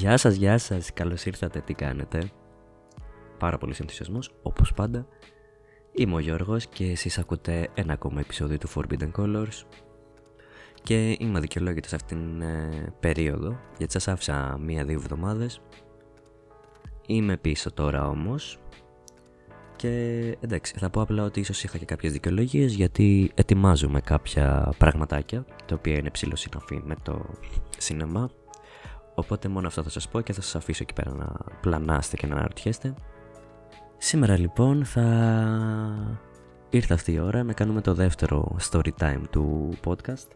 Γεια σας, γεια σας, καλώς ήρθατε, τι κάνετε; Πάρα πολύ ενθουσιασμός, όπως πάντα. Είμαι ο Γιώργος και εσείς ακούτε ένα ακόμα επεισόδιο του Forbidden Colors. Και είμαι αδικαιολόγητος σε αυτήν την ε, περίοδο Γιατί σας άφησα μία-δύο εβδομάδες. Είμαι πίσω τώρα όμως. Και εντάξει, θα πω απλά ότι ίσως είχα και κάποιες δικαιολογίες Γιατί ετοιμάζουμε κάποια πραγματάκια Τα οποία είναι ψηλό συναφή με το σινεμά Οπότε μόνο αυτό θα σας πω και θα σας αφήσω εκεί πέρα να πλανάστε και να αναρωτιέστε. Σήμερα λοιπόν θα ήρθε αυτή η ώρα να κάνουμε το δεύτερο story time του podcast.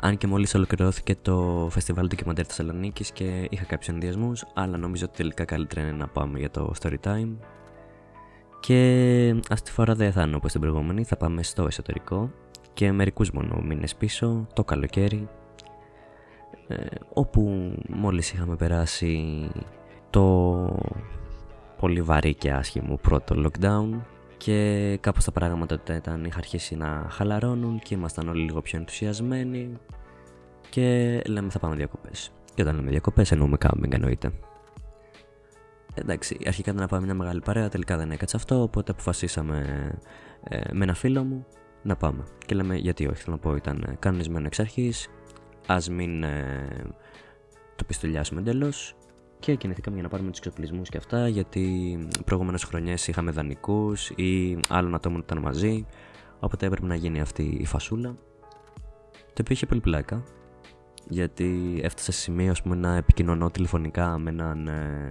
Αν και μόλις ολοκληρώθηκε το φεστιβάλ του Κιμαντέρ Θεσσαλονίκης και είχα κάποιους ενδιασμούς, αλλά νομίζω ότι τελικά καλύτερα είναι να πάμε για το story time. Και αυτή τη φορά δεν θα είναι όπως την προηγούμενη, θα πάμε στο εσωτερικό και μερικούς μόνο μήνες πίσω, το καλοκαίρι, ε, όπου μόλις είχαμε περάσει το πολύ βαρύ και άσχημο πρώτο lockdown και κάπως τα πράγματα ήταν, είχα αρχίσει να χαλαρώνουν και ήμασταν όλοι λίγο πιο ενθουσιασμένοι και λέμε θα πάμε διακοπές. Και όταν λέμε διακοπές εννοούμε κάμπινγκ εννοείται. Εντάξει, αρχικά να πάμε μια μεγάλη παρέα, τελικά δεν έκατσε αυτό, οπότε αποφασίσαμε ε, με ένα φίλο μου να πάμε. Και λέμε γιατί όχι, θέλω να πω ήταν κανονισμένο εξ αρχής, ας μην ε, το πιστολιάσουμε εντελώς. Και κινηθήκαμε για να πάρουμε τους εξοπλισμούς και αυτά, γιατί προηγούμενες χρονιές είχαμε δανεικούς ή άλλων ατόμων που ήταν μαζί. Οπότε έπρεπε να γίνει αυτή η φασούλα. Το οποίο είχε πολύ πλάκα, γιατί έφτασε σε σημείο πούμε, να επικοινωνώ τηλεφωνικά με έναν ε,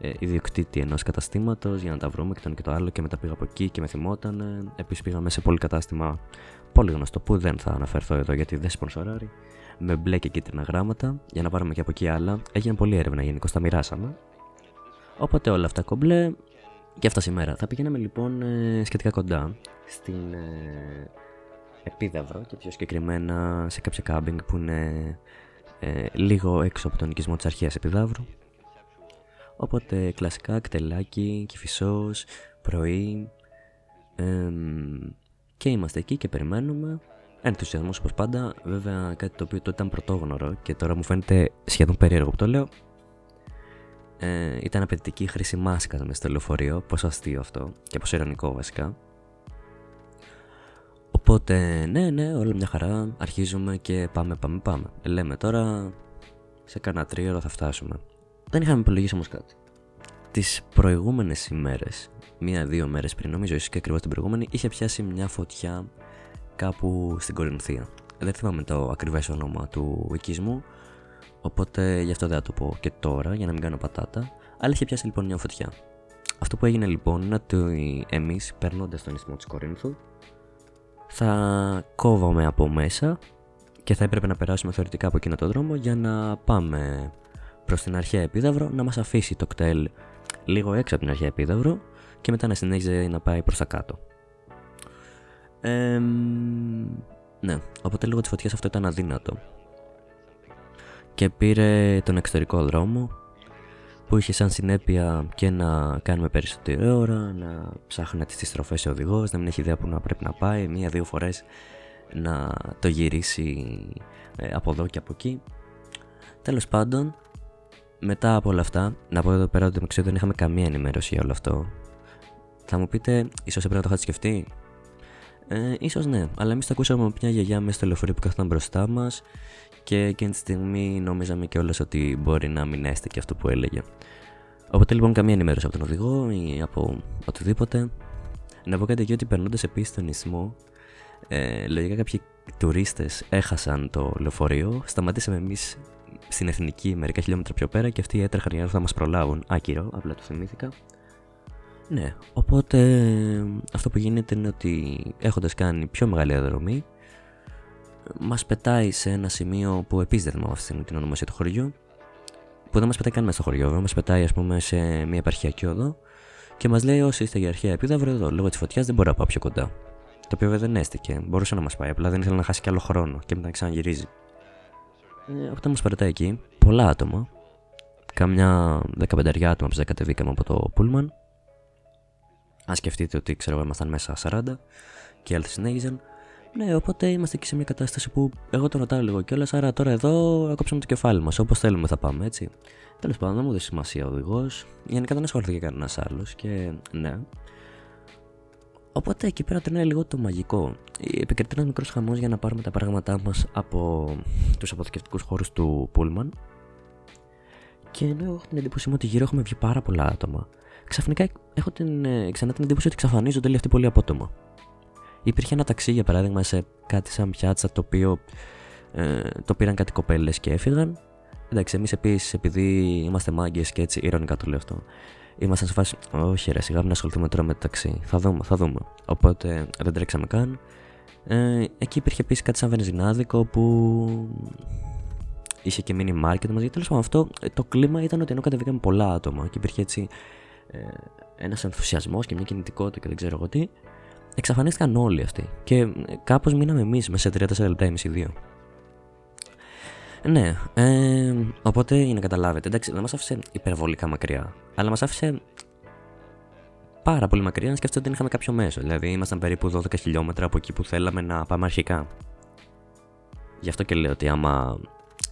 ε, ιδιοκτήτη ενός καταστήματος για να τα βρούμε και το και το άλλο. Και μετά πήγα από εκεί και με θυμόταν. Επίσης πήγαμε σε πολύ κατάστημα πολύ γνωστό που δεν θα αναφερθώ εδώ γιατί δεν σπονσοράρει με μπλε και κίτρινα γράμματα για να πάρουμε και από εκεί άλλα. Έγινε πολλή έρευνα γενικώ, τα μοιράσαμε. Οπότε όλα αυτά κομπλέ και αυτά σήμερα. Θα πηγαίναμε λοιπόν ε, σχετικά κοντά στην ε, Επίδαυρο και πιο συγκεκριμένα σε κάποια κάμπινγκ που είναι ε, λίγο έξω από τον οικισμό της αρχαίας Επιδαύρου. Οπότε κλασικά κτελάκι, κυφισός, πρωί και είμαστε εκεί και περιμένουμε Ενθουσιασμός όπως πάντα. Βέβαια, κάτι το οποίο τότε ήταν πρωτόγνωρο και τώρα μου φαίνεται σχεδόν περίεργο που το λέω. Ε, ήταν απαιτητική η χρήση μάσκας μες στο λεωφορείο. Πόσο αστείο αυτό και πόσο ειρωνικό βασικά. Οπότε, ναι, ναι, όλα μια χαρά. Αρχίζουμε και πάμε, πάμε, πάμε. Λέμε τώρα σε κανένα τρίωρο θα φτάσουμε. Δεν είχαμε υπολογίσει όμως κάτι. Τις προηγούμενες ημέρες, μία-δύο μέρες πριν, νομίζω ίσως και ακριβώς την προηγούμενη, είχε πιάσει μια φωτιά κάπου στην Κορινθία. Δεν θυμάμαι το ακριβές όνομα του οικισμού, οπότε γι' αυτό δεν θα το πω και τώρα για να μην κάνω πατάτα. Αλλά είχε πιάσει λοιπόν μια φωτιά. Αυτό που έγινε λοιπόν είναι ότι εμείς περνώντας τον ισθμό της Κορίνθου θα κόβαμε από μέσα και θα έπρεπε να περάσουμε θεωρητικά από εκείνο τον δρόμο για να πάμε προς την αρχαία επίδαυρο να μας αφήσει το κτέλ λίγο έξω από την αρχαία επίδαυρο και μετά να συνέχιζε να πάει προς τα κάτω. Ε, ναι, οπότε λόγω της φωτιάς αυτό ήταν αδύνατο. Και πήρε τον εξωτερικό δρόμο που είχε σαν συνέπεια και να κάνουμε περισσότερη ώρα, να ψάχνετε τις στροφές ο οδηγός, να μην έχει ιδέα που να πρέπει να πάει, μία-δύο φορές να το γυρίσει ε, από εδώ και από εκεί. Τέλος πάντων, μετά από όλα αυτά, να πω εδώ πέρα ότι με δεν είχαμε καμία ενημέρωση για όλο αυτό. Θα μου πείτε, ίσως έπρεπε να το είχατε σκεφτεί, ε, ίσως ναι, αλλά εμείς το ακούσαμε από μια γιαγιά μέσα στο λεωφορείο που καθόταν μπροστά μας και εκείνη τη στιγμή νόμιζαμε κιόλας ότι μπορεί να μην έστεκε αυτό που έλεγε. Οπότε λοιπόν καμία ενημέρωση από τον οδηγό ή από οτιδήποτε. Να πω κάτι εκεί ότι περνώντας επίσης τον ισθμό, ε, λογικά κάποιοι τουρίστες έχασαν το λεωφορείο, σταματήσαμε εμείς στην εθνική μερικά χιλιόμετρα πιο πέρα και αυτοί έτρεχαν για να μας προλάβουν. Άκυρο, απλά το θυμήθηκα. Ναι, οπότε αυτό που γίνεται είναι ότι έχοντας κάνει πιο μεγάλη διαδρομή μας πετάει σε ένα σημείο που επίσης δεν θυμάμαι την ονομασία του χωριού που δεν μας πετάει καν μέσα στο χωριό, μας πετάει ας πούμε σε μια επαρχιακή οδό και μας λέει όσοι είστε για αρχαία επίδαυρο εδώ, λόγω της φωτιάς δεν μπορώ να πάω πιο κοντά. Το οποίο βέβαια δεν έστηκε, μπορούσε να μας πάει, απλά δεν ήθελε να χάσει κι άλλο χρόνο και μετά ξαναγυρίζει. Ε, οπότε μας παρετάει εκεί, πολλά άτομα, κάμια 15 άτομα που κατεβήκαμε από το Πούλμαν αν σκεφτείτε ότι ξέρω ήμασταν μέσα 40 και άλλοι συνέχιζαν, Ναι, οπότε είμαστε και σε μια κατάσταση που εγώ το ρωτάω λίγο κιόλας. Άρα τώρα εδώ ακόψαμε το κεφάλι μας. Όπως θέλουμε θα πάμε, έτσι. Τέλος πάντων, δεν μου δώσει σημασία ο οδηγός. Γενικά δεν ασχολήθηκε κανένας άλλος και ναι. Οπότε εκεί πέρα τρώνε λίγο το μαγικό. Επικρατεί ένας μικρός χαμός για να πάρουμε τα πράγματά μας από τους αποθηκευτικούς χώρους του Πούλμαν. Και ενώ έχω την εντύπωσή μου ότι γύρω έχουμε βγει πάρα πολλά άτομα, ξαφνικά έχω την, ε, ξανά την εντύπωση ότι εξαφανίζονται όλοι αυτοί πολύ απότομα. Υπήρχε ένα ταξί για παράδειγμα σε κάτι σαν πιάτσα το οποίο ε, το πήραν κάτι κοπέλες και έφυγαν. Εντάξει, εμείς επίσης επειδή είμαστε μάγκες και έτσι, ηρωνικά το λέω αυτό, ήμασταν σε φάση. Όχι, ρε, σιγά μην ασχοληθούμε τώρα με το ταξί. Θα δούμε, θα δούμε. Οπότε δεν τρέξαμε καν. Ε, εκεί υπήρχε επίσης κάτι σαν βενζινάδικο που είχε και mini market μαζί. Τέλος πάντων, αυτό το κλίμα ήταν ότι ενώ κατεβήκαμε πολλά άτομα και υπήρχε έτσι ε, ένας ενθουσιασμός και μια κινητικότητα και δεν ξέρω εγώ τι, εξαφανίστηκαν όλοι αυτοί. Και ε, κάπως μείναμε εμείς μέσα σε 3-4 λεπτά, εμεί οι δύο. Ναι, ε, οπότε για να καταλάβετε, εντάξει, δεν μας άφησε υπερβολικά μακριά, αλλά μας άφησε πάρα πολύ μακριά να σκέφτεται ότι δεν είχαμε κάποιο μέσο. Δηλαδή, ήμασταν περίπου 12 χιλιόμετρα από εκεί που θέλαμε να πάμε αρχικά. Γι' αυτό και λέω ότι άμα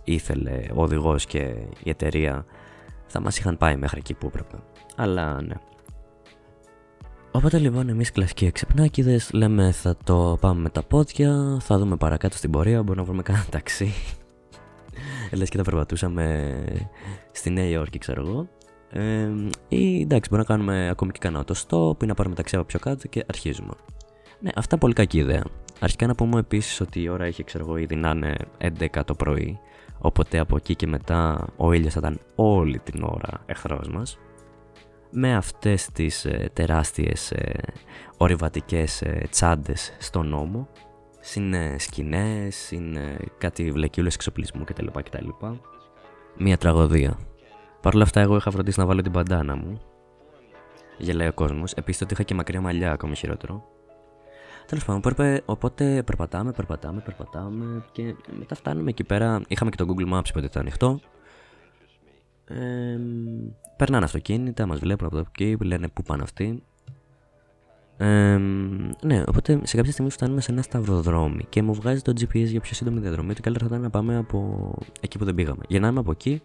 ήθελε ο οδηγός και η εταιρεία, θα μας είχαν πάει μέχρι εκεί που έπρεπε. Αλλά ναι. Οπότε λοιπόν εμείς κλασικοί εξυπνάκιδες λέμε θα το πάμε με τα πόδια, θα δούμε παρακάτω στην πορεία, μπορούμε να βρούμε κανένα ταξί. Λες και θα περπατούσαμε στη Νέα Υόρκη ξέρω εγώ. Ε, ή εντάξει μπορούμε να κάνουμε ακόμη και κανένα stop ή να πάρουμε ταξί από πιο κάτω και αρχίζουμε. Ναι, αυτά πολύ κακή ιδέα. Αρχικά να πούμε επίσης ότι η ώρα είχε ξέρω εγώ ήδη να είναι 11 το πρωί. Οπότε από εκεί και μετά ο ήλιος θα ήταν όλη την ώρα εχθρός μας με αυτές τις ε, τεράστιες ε, ορειβατικές ε, τσάντες στον νόμο συν ε, σκηνές, συν ε, κάτι βλεκιούλες εξοπλισμού κτλ. κτλ. Μία τραγωδία. Παρ' όλα αυτά εγώ είχα φροντίσει να βάλω την παντάνα μου γελάει ο κόσμος, επίσης ότι είχα και μακριά μαλλιά ακόμη χειρότερο Τέλος πάντων, οπότε περπατάμε, περπατάμε, περπατάμε και μετά φτάνουμε εκεί πέρα. Είχαμε και το Google Maps που ήταν ανοιχτό. Ε, περνάνε αυτοκίνητα, μας βλέπουν από εκεί, λένε πού πάνε αυτοί; Ε, ναι, οπότε σε κάποια στιγμή φτάνουμε σε ένα σταυροδρόμι και μου βγάζει το GPS για πιο σύντομη διαδρομή ότι καλύτερα θα ήταν να πάμε από εκεί που δεν πήγαμε. Γυρνάμε από εκεί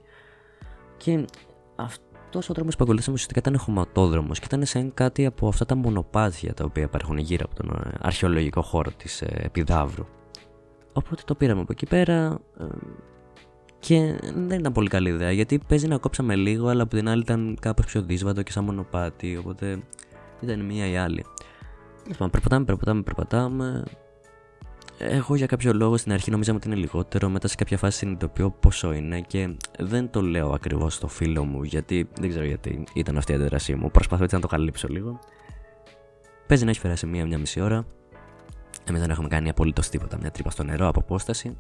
και αυτός ο δρόμο που ακολουθήσαμε ουσιαστικά ήταν χωματόδρομος και ήταν σε κάτι από αυτά τα μονοπάτια τα οποία υπάρχουν γύρω από τον ε, αρχαιολογικό χώρο της ε, Επιδαύρου. Οπότε το πήραμε από εκεί πέρα. Ε, και δεν ήταν πολύ καλή ιδέα γιατί παίζει να κόψαμε λίγο, αλλά από την άλλη ήταν κάπως πιο δύσβατο και σαν μονοπάτι. Οπότε ήταν μία ή άλλη. Λοιπόν, περπατάμε, περπατάμε, περπατάμε. Εγώ για κάποιο λόγο στην αρχή νομίζαμε ότι είναι λιγότερο, μετά σε κάποια φάση συνειδητοποιώ πόσο είναι και δεν το λέω ακριβώς στο φίλο μου γιατί δεν ξέρω γιατί ήταν αυτή η αντίδρασή μου. Προσπαθώ έτσι να το καλύψω λίγο. Παίζει να έχει περάσει μία-μία μισή ώρα. Εμείς δεν έχουμε κάνει απολύτως τίποτα. Μια τρύπα στο νερό από απόσταση.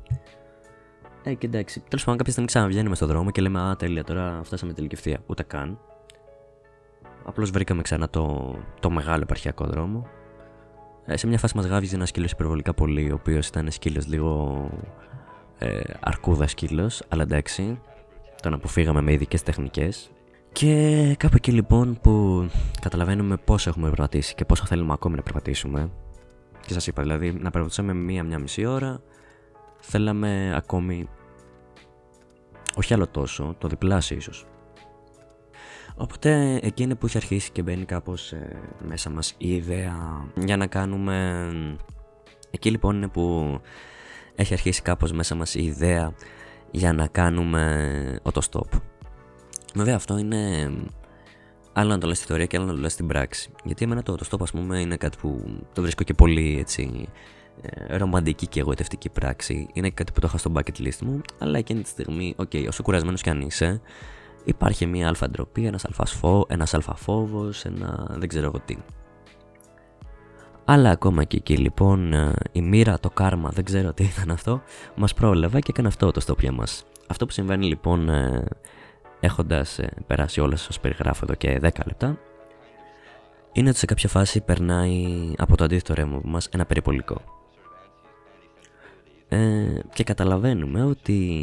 Ε, και εντάξει. Τέλος πάντων, κάποια στιγμή ξαναβγαίνουμε στον δρόμο και λέμε Α, τέλεια, τώρα φτάσαμε τελική ευθεία. Ούτε καν. Απλώς βρήκαμε ξανά το, το μεγάλο επαρχιακό δρόμο. Ε, σε μια φάση μας γάβιζε ένα σκύλος υπερβολικά πολύ, ο οποίος ήταν σκύλος λίγο ε, αρκούδα σκύλος, αλλά εντάξει. Τον αποφύγαμε με ειδικές τεχνικές. Και κάπου εκεί λοιπόν που καταλαβαίνουμε πόσο έχουμε περπατήσει και πόσο θέλουμε ακόμη να περπατήσουμε. Και σας είπα δηλαδή να περπατούσαμε μία-μία μισή ώρα θέλαμε ακόμη όχι άλλο τόσο, το διπλάσιο ίσως. Οπότε εκείνη που έχει αρχίσει και μπαίνει κάπως ε, μέσα μας η ιδέα για να κάνουμε... Εκεί λοιπόν είναι που έχει αρχίσει κάπως μέσα μας η ιδέα για να κάνουμε stop. Βέβαια αυτό είναι άλλο να το λες στη θεωρία και άλλο να το λες στην πράξη. Γιατί εμένα το stop ας πούμε είναι κάτι που το βρίσκω και πολύ έτσι ε, ρομαντική και γοητευτική πράξη. Είναι κάτι που το είχα στο bucket list μου, αλλά εκείνη τη στιγμή, OK, okay, όσο κουρασμένος κι αν είσαι, υπάρχει μια αλφα ντροπή, ένας αλφα, ένας αλφα φόβος, ένα δεν ξέρω εγώ τι. Αλλά ακόμα και εκεί λοιπόν ε, η μοίρα, το κάρμα, δεν ξέρω τι ήταν αυτό, μας πρόλαβα και έκανε αυτό το στόπια μας. Αυτό που συμβαίνει λοιπόν ε, έχοντας περάσει όλα σας περιγράφω εδώ και 10 λεπτά, είναι ότι σε κάποια φάση περνάει από το αντίθετο ρεύμα μας ένα περιπολικό. Ε, και καταλαβαίνουμε ότι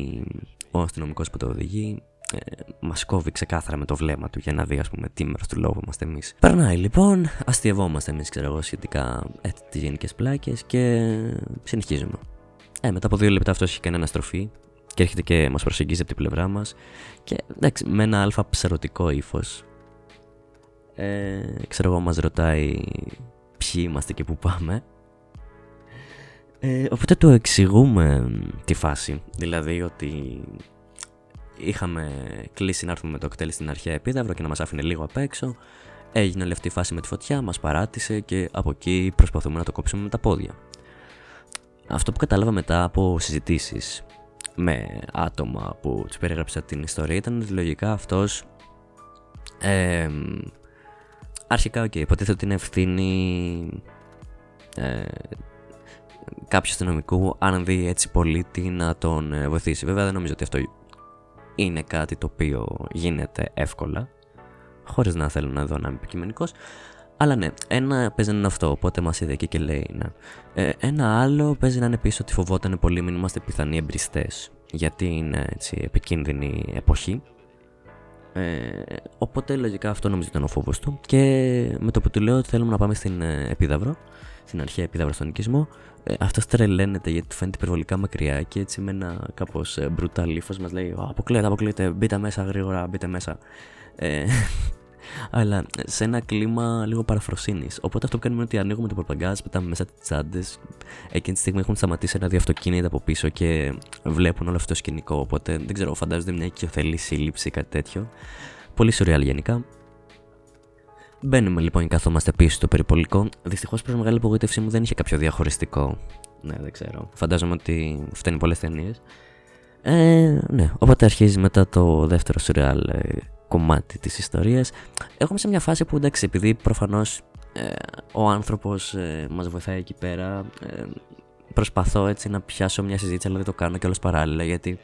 ο αστυνομικός που το οδηγεί ε, μας κόβει ξεκάθαρα με το βλέμμα του για να δει, ας πούμε, τι μέρος του λόγου είμαστε εμείς. Περνάει λοιπόν, αστειευόμαστε εμείς, ξέρω εγώ, σχετικά ε, τις γενικές πλάκες και συνεχίζουμε. Ε, μετά από δύο λεπτά αυτός έχει κάνει αναστροφή και έρχεται και μας προσεγγίζει από την πλευρά μας και εντάξει, με ένα αλφα ψαρωτικό ύφος. Ε, ξέρω εγώ, μας ρωτάει ποιοι είμαστε και πού πάμε. Ε, οπότε του εξηγούμε τη φάση. Δηλαδή ότι είχαμε κλείσει να έρθουμε με το κτέλ στην αρχαία επίδαυρο και να μας άφηνε λίγο απ' έξω. Έγινε όλη αυτή η φάση με τη φωτιά, μας παράτησε και από εκεί προσπαθούμε να το κόψουμε με τα πόδια. Αυτό που κατάλαβα μετά από συζητήσεις με άτομα που τους περιγράψα την ιστορία ήταν ότι λογικά αυτός ε, αρχικά OK, okay, υποτίθεται ότι είναι ευθύνη ε, κάποιου αστυνομικού αν δει έτσι πολίτη να τον ε, βοηθήσει. Βέβαια δεν νομίζω ότι αυτό είναι κάτι το οποίο γίνεται εύκολα, χωρίς να θέλω εδώ να είμαι επικριτικός, αλλά ναι, ένα παίζει να είναι αυτό, οπότε μας είδε εκεί και λέει ναι. Ε, ένα άλλο παίζει να είναι επίσης ότι φοβόταν πολύ μην είμαστε πιθανοί εμπριστές, γιατί είναι έτσι επικίνδυνη εποχή. Ε, οπότε λογικά αυτό νομίζω ήταν ο φόβος του. Και με το που του λέω ότι θέλουμε να πάμε στην ε, Επίδαυρο, στην αρχαία Επίδαυρο στον οικισμό, ε, αυτό τρελαίνεται γιατί του φαίνεται υπερβολικά μακριά και έτσι με ένα κάπως brutal ύφος μας λέει: Αποκλείεται, αποκλείεται, μπείτε μέσα γρήγορα, μπείτε μέσα. Ε, αλλά σε ένα κλίμα λίγο παραφροσύνης. Οπότε αυτό που κάνουμε είναι ότι ανοίγουμε το προπαγκάζ, πετάμε μέσα τις τσάντες. Εκείνη τη στιγμή έχουν σταματήσει ένα-δύο αυτοκίνητα από πίσω και βλέπουν όλο αυτό το σκηνικό. Οπότε δεν ξέρω, φαντάζονται μια οικειοθελή σύλληψη ή κάτι τέτοιο. Πολύ σουρεάλ γενικά. Μπαίνουμε λοιπόν και καθόμαστε πίσω στο περιπολικό. Δυστυχώς προς μεγάλη απογοήτευσή μου δεν είχε κάποιο διαχωριστικό. Ναι, δεν ξέρω. Φαντάζομαι ότι φταίνει πολλές ταινίες. Ε, ναι, οπότε αρχίζει μετά το δεύτερο σουρεάλ ε, κομμάτι της ιστορίας. Έχουμε σε μια φάση που εντάξει, επειδή προφανώς ε, ο άνθρωπος ε, μας βοηθάει εκεί πέρα, ε, προσπαθώ έτσι να πιάσω μια συζήτηση, αλλά δεν το κάνω και όλος παράλληλα, γιατί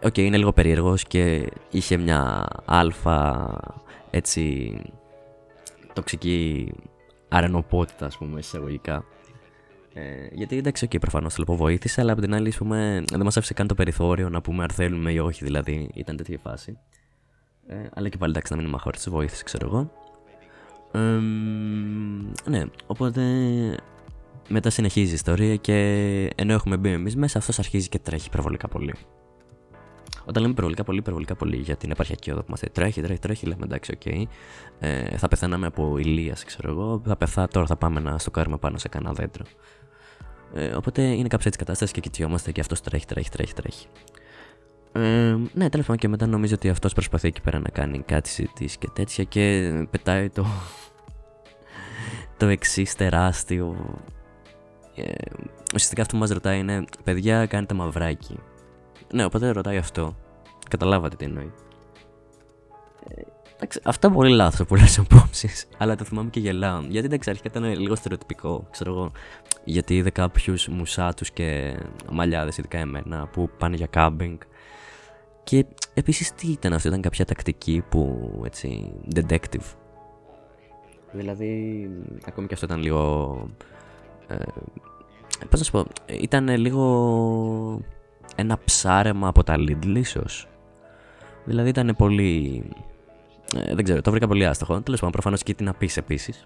ε, okay, είναι λίγο περίεργος και είχε μια αλφα έτσι τοξική αρενοπότητα, ας πούμε, εισαγωγικά. Ε, γιατί εντάξει, okay, προφανώς θέλω, βοήθησε, αλλά από την άλλη, πούμε, δεν μας άφησε καν το περιθώριο να πούμε αν θέλουμε ή όχι, δηλαδή ήταν τέτοια φάση. Ε, αλλά και πάλι εντάξει, να μην είμαι αχάριστη, ξέρω εγώ. Ε, ναι, οπότε μετά συνεχίζει η ιστορία και ενώ έχουμε μπει εμείς μέσα, αυτός αρχίζει και τρέχει υπερβολικά πολύ. Όταν λέμε υπερβολικά πολύ, υπερβολικά πολύ για την επαρχιακή οδό που είμαστε, τρέχει, τρέχει, τρέχει, λέμε εντάξει, οκ. Okay. Ε, θα πεθαίναμε από ηλίαση, ξέρω εγώ. Θα πεθά, τώρα θα πάμε να στοκάρουμε πάνω σε κανένα δέντρο. Ε, οπότε είναι κάπως έτσι κατάσταση και κοιτιόμαστε και αυτός τρέχει, τρέχει, τρέχει, τρέχει. Ε, ναι, τέλος πάντων και μετά νομίζω ότι αυτός προσπαθεί εκεί πέρα να κάνει κάτι τη και τέτοια και πετάει το. το εξής τεράστιο. Ε, ουσιαστικά αυτό που μας ρωτάει είναι: Παιδιά, κάνετε μαυράκι. Ναι, οπότε ρωτάει αυτό. Καταλάβατε τι εννοεί. Ε, εντάξει, αυτά πολύ λάθος πολλέ απόψεις. Αλλά το θυμάμαι και γελάω. Γιατί εντάξει, αρχικά ήταν λίγο στερεοτυπικό. Ξέρω εγώ. Γιατί είδε κάποιους μουσάτους και μαλλιάδες, ειδικά εμένα, που πάνε για κάμπινγκ. Και επίσης τι ήταν αυτό, ήταν κάποια τακτική που έτσι. detective. Δηλαδή, ακόμη και αυτό ήταν λίγο. Ε, πώς να σου πω, ήταν λίγο ένα ψάρεμα από τα Lidl ίσως. Δηλαδή ήταν πολύ... Ε, δεν ξέρω, το βρήκα πολύ άστοχο. Τέλος πάντων, προφανώς και τι να πεις επίσης.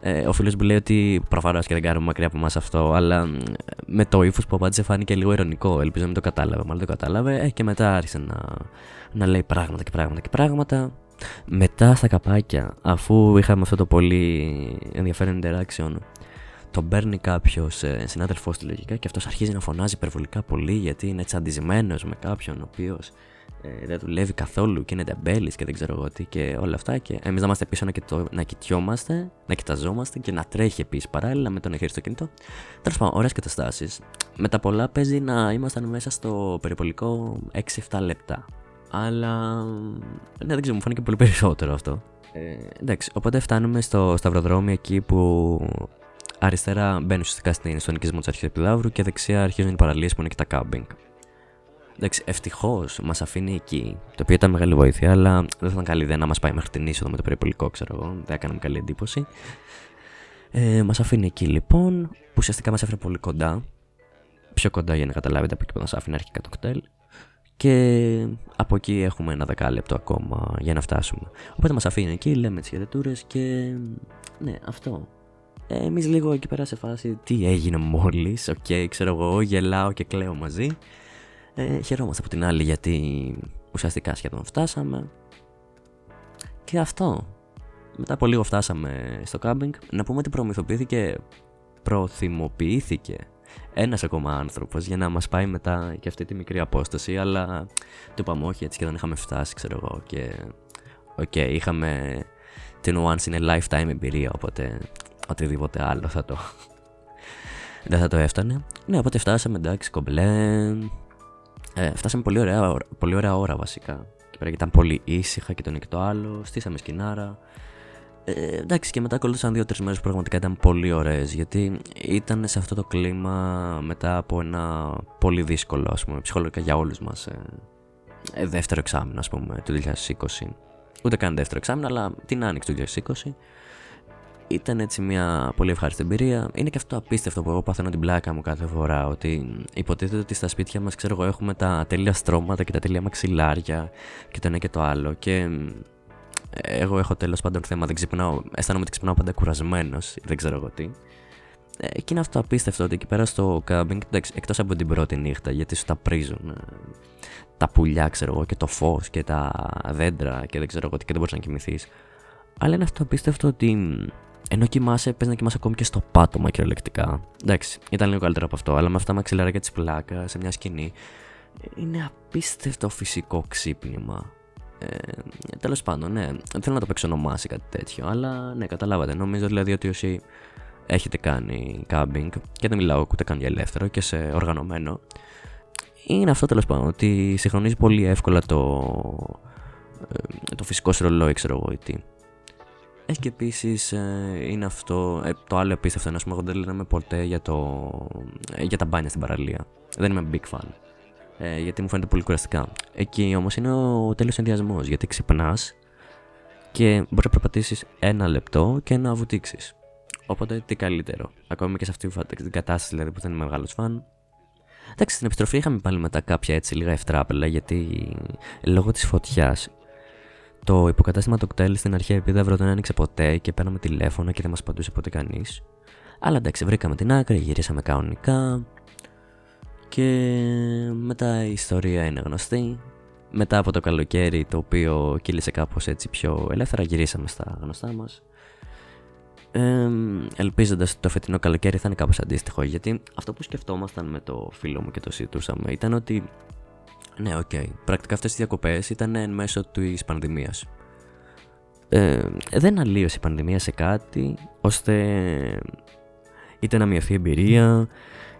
Ε, ο φίλος μου λέει ότι προφανώς και δεν κάνουμε μακριά από εμάς αυτό, αλλά με το ύφος που απάντησε φάνηκε λίγο ειρωνικό. Ελπίζω να μην το κατάλαβε. Μάλλον το κατάλαβε. Ε, και μετά άρχισε να, να λέει πράγματα και πράγματα και πράγματα. Μετά στα καπάκια, αφού είχαμε αυτό το πολύ ενδιαφέρον interaction, τον παίρνει κάποιο ε, συνάδελφός του λογικά και αυτός αρχίζει να φωνάζει υπερβολικά πολύ γιατί είναι τσαντισμένο με κάποιον ο οποίος ε, δεν δουλεύει καθόλου και είναι τεμπέλης και δεν ξέρω εγώ τι και όλα αυτά. Και εμείς να είμαστε πίσω να, κοιτώ, να κοιτιόμαστε, να κοιταζόμαστε και να τρέχει επίσης παράλληλα με τον χέρι στο κινητό. Τέλος πάντων, ωραίες καταστάσεις. Με τα πολλά παίζει να ήμασταν μέσα στο περιπολικό 6-7 λεπτά. Αλλά. Ναι, δεν ξέρω, μου φάνηκε πολύ περισσότερο αυτό. Ε, εντάξει, οπότε φτάνουμε στο σταυροδρόμιο εκεί που αριστερά μπαίνει ουσιαστικά στον οικισμό τη αρχή Επιδαύρου και δεξιά αρχίζουν οι παραλίες που είναι και τα κάμπινγκ. Εντάξει, ευτυχώς μας αφήνει εκεί, το οποίο ήταν μεγάλη βοήθεια, αλλά δεν θα ήταν καλή ιδέα να μας πάει μέχρι την είσοδο με το περιπολικό, ξέρω εγώ. Δεν έκανε καλή εντύπωση. Ε, μας αφήνει εκεί λοιπόν, που ουσιαστικά μας έφερε πολύ κοντά. Πιο κοντά για να καταλάβετε από εκεί που μας άφηνε αρχικά το ΚΤΕΛ. Και από εκεί έχουμε ένα δεκάλεπτο ακόμα για να φτάσουμε. Οπότε μας αφήνει εκεί, λέμε τις χαιρετούρες και ναι, αυτό. Ε, Εμείς λίγο εκεί πέρα σε φάση τι έγινε μόλις. Οκ, okay, ξέρω εγώ, γελάω και κλαίω μαζί. Ε, χαιρόμαστε από την άλλη γιατί ουσιαστικά σχεδόν φτάσαμε. Και αυτό. Μετά από λίγο φτάσαμε στο κάμπινγκ. Να πούμε ότι προμηθοποιήθηκε, προθυμοποιήθηκε ένας ακόμα άνθρωπος για να μας πάει μετά και αυτή τη μικρή απόσταση αλλά του είπαμε όχι έτσι και δεν είχαμε φτάσει ξέρω εγώ και οκ okay, είχαμε την once in a lifetime εμπειρία οπότε οτιδήποτε άλλο θα το δεν θα το έφτανε. Ναι οπότε φτάσαμε εντάξει κομπλέ. Ε, φτάσαμε πολύ ωραία, πολύ ωραία ώρα βασικά. Και πέρα ήταν πολύ ήσυχα και το ένα και το άλλο. Στήσαμε σκηνάρα. Ε, εντάξει και μετά ακολούθησαν δύο-τρεις μέρες που πραγματικά ήταν πολύ ωραίες γιατί ήταν σε αυτό το κλίμα μετά από ένα πολύ δύσκολο ας πούμε, ψυχολογικά για όλους μας ε, ε, δεύτερο εξάμεινο ας πούμε του 2020. Ούτε καν δεύτερο εξάμεινο, αλλά την άνοιξη του 2020. Ήταν έτσι μια πολύ ευχάριστη εμπειρία. Είναι και αυτό απίστευτο που εγώ παθαίνω την πλάκα μου κάθε φορά. Ότι υποτίθεται ότι στα σπίτια μας, ξέρω εγώ, έχουμε τα τέλεια στρώματα και τα τέλεια μαξιλάρια και το ένα και το άλλο. Και εγώ έχω τέλος πάντων θέμα, δεν ξυπνάω, αισθάνομαι ότι ξυπνάω πάντα κουρασμένος, δεν ξέρω εγώ τι. Ε, και είναι αυτό απίστευτο ότι εκεί πέρα στο κάμπινγκ, εκτός από την πρώτη νύχτα, γιατί σου τα πρίζουν ε, τα πουλιά, ξέρω εγώ, και το φως και τα δέντρα και δεν ξέρω εγώ τι, και δεν μπορείς να κοιμηθείς. Αλλά είναι αυτό απίστευτο ότι ενώ κοιμάσαι, πες να κοιμάσαι ακόμη και στο πάτωμα κυριολεκτικά. Εντάξει, ήταν λίγο καλύτερο από αυτό, αλλά με αυτά με ξυλαράκια τη πλάκα σε μια σκηνή. Είναι απίστευτο φυσικό ξύπνημα. Ε, Τέλος πάντων, ναι, δεν θέλω να το παίξω ονομάσει κάτι τέτοιο, αλλά ναι, καταλάβατε. Νομίζω δηλαδή ότι όσοι έχετε κάνει κάμπινγκ, και δεν μιλάω ούτε καν για ελεύθερο και σε οργανωμένο, είναι αυτό τέλος πάντων, ότι συγχρονίζει πολύ εύκολα το, ε, το φυσικό σου ρολόι, ξέρω εγώ ή τι. Έχει και επίσης ε, είναι αυτό, ε, το άλλο απίστευτο είναι, α πούμε, εγώ δεν λένε ποτέ για, το, ε, για τα μπάνια στην παραλία. Δεν είμαι big fan ε, γιατί μου φαίνεται πολύ κουραστικά. Εκεί όμως είναι ο τέλειος ενδιασμός, γιατί ξυπνάς και μπορείς να περπατήσεις ένα λεπτό και να βουτήξεις. Οπότε τι καλύτερο. Ακόμη και σε αυτή την κατάσταση δηλαδή που δεν είμαι μεγάλος φαν. Εντάξει, στην επιστροφή είχαμε πάλι μετά κάποια έτσι λίγα ευτράπελα γιατί λόγω της φωτιάς το υποκατάστημα του κτέλ στην αρχαία επίδαυρο δεν άνοιξε ποτέ και παίρναμε τηλέφωνα και δεν μας παντούσε ποτέ κανείς. Αλλά εντάξει, βρήκαμε την άκρη, γυρίσαμε κανονικά. Και μετά η ιστορία είναι γνωστή. Μετά από το καλοκαίρι το οποίο κύλησε κάπως έτσι πιο ελεύθερα γυρίσαμε στα γνωστά μας. Ε, ελπίζοντας ότι το φετινό καλοκαίρι θα είναι κάπως αντίστοιχο γιατί αυτό που σκεφτόμασταν με το φίλο μου και το συζητούσαμε ήταν ότι ναι, οκ, okay, πρακτικά αυτές οι διακοπές ήταν εν μέσω της πανδημίας. Ε, δεν αλλίωσε η πανδημία σε κάτι ώστε είτε να μειωθεί η εμπειρία,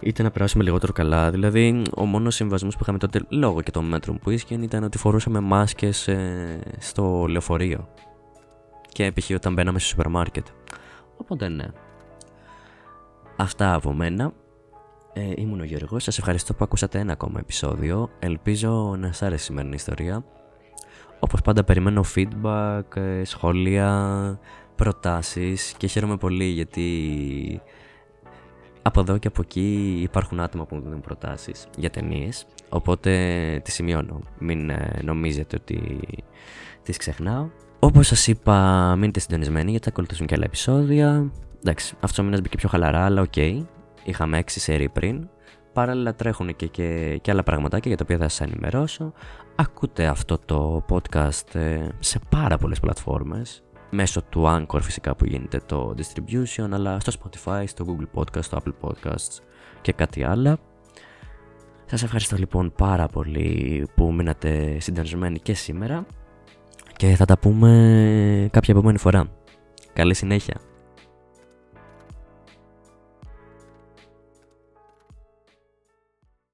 είτε να περάσουμε λιγότερο καλά. Δηλαδή, ο μόνος συμβασμός που είχαμε τότε λόγω και των μέτρων που ίσχυαν ήταν ότι φορούσαμε μάσκες ε, στο λεωφορείο. Και π.χ. όταν μπαίναμε στο σούπερ μάρκετ. Οπότε ναι. Αυτά από μένα. Ε, ήμουν ο Γιώργος, σας ευχαριστώ που ακούσατε ένα ακόμα επεισόδιο. Ελπίζω να σας άρεσε η σημερινή ιστορία. Όπως πάντα περιμένω feedback, ε, σχόλια, προτάσεις και χαίρομαι πολύ γιατί από εδώ και από εκεί υπάρχουν άτομα που μου δίνουν προτάσεις για ταινίες. Οπότε τις σημειώνω. Μην ε, νομίζετε ότι τις ξεχνάω. Όπως σας είπα, μείνετε συντονισμένοι γιατί θα ακολουθήσουν και άλλα επεισόδια. Εντάξει, αυτός ο μήνας μπήκε πιο χαλαρά, αλλά οκ. Okay. Είχαμε 6 σερί πριν. Παράλληλα τρέχουν και, και, και άλλα πραγματάκια για τα οποία θα σας ενημερώσω. Ακούτε αυτό το podcast ε, σε πάρα πολλές πλατφόρμες μέσω του Anchor φυσικά που γίνεται το distribution αλλά στο Spotify, στο Google Podcast, στο Apple Podcasts και κάτι άλλο. Σας ευχαριστώ λοιπόν πάρα πολύ που μείνατε συντονισμένοι και σήμερα και θα τα πούμε κάποια επόμενη φορά. Καλή συνέχεια.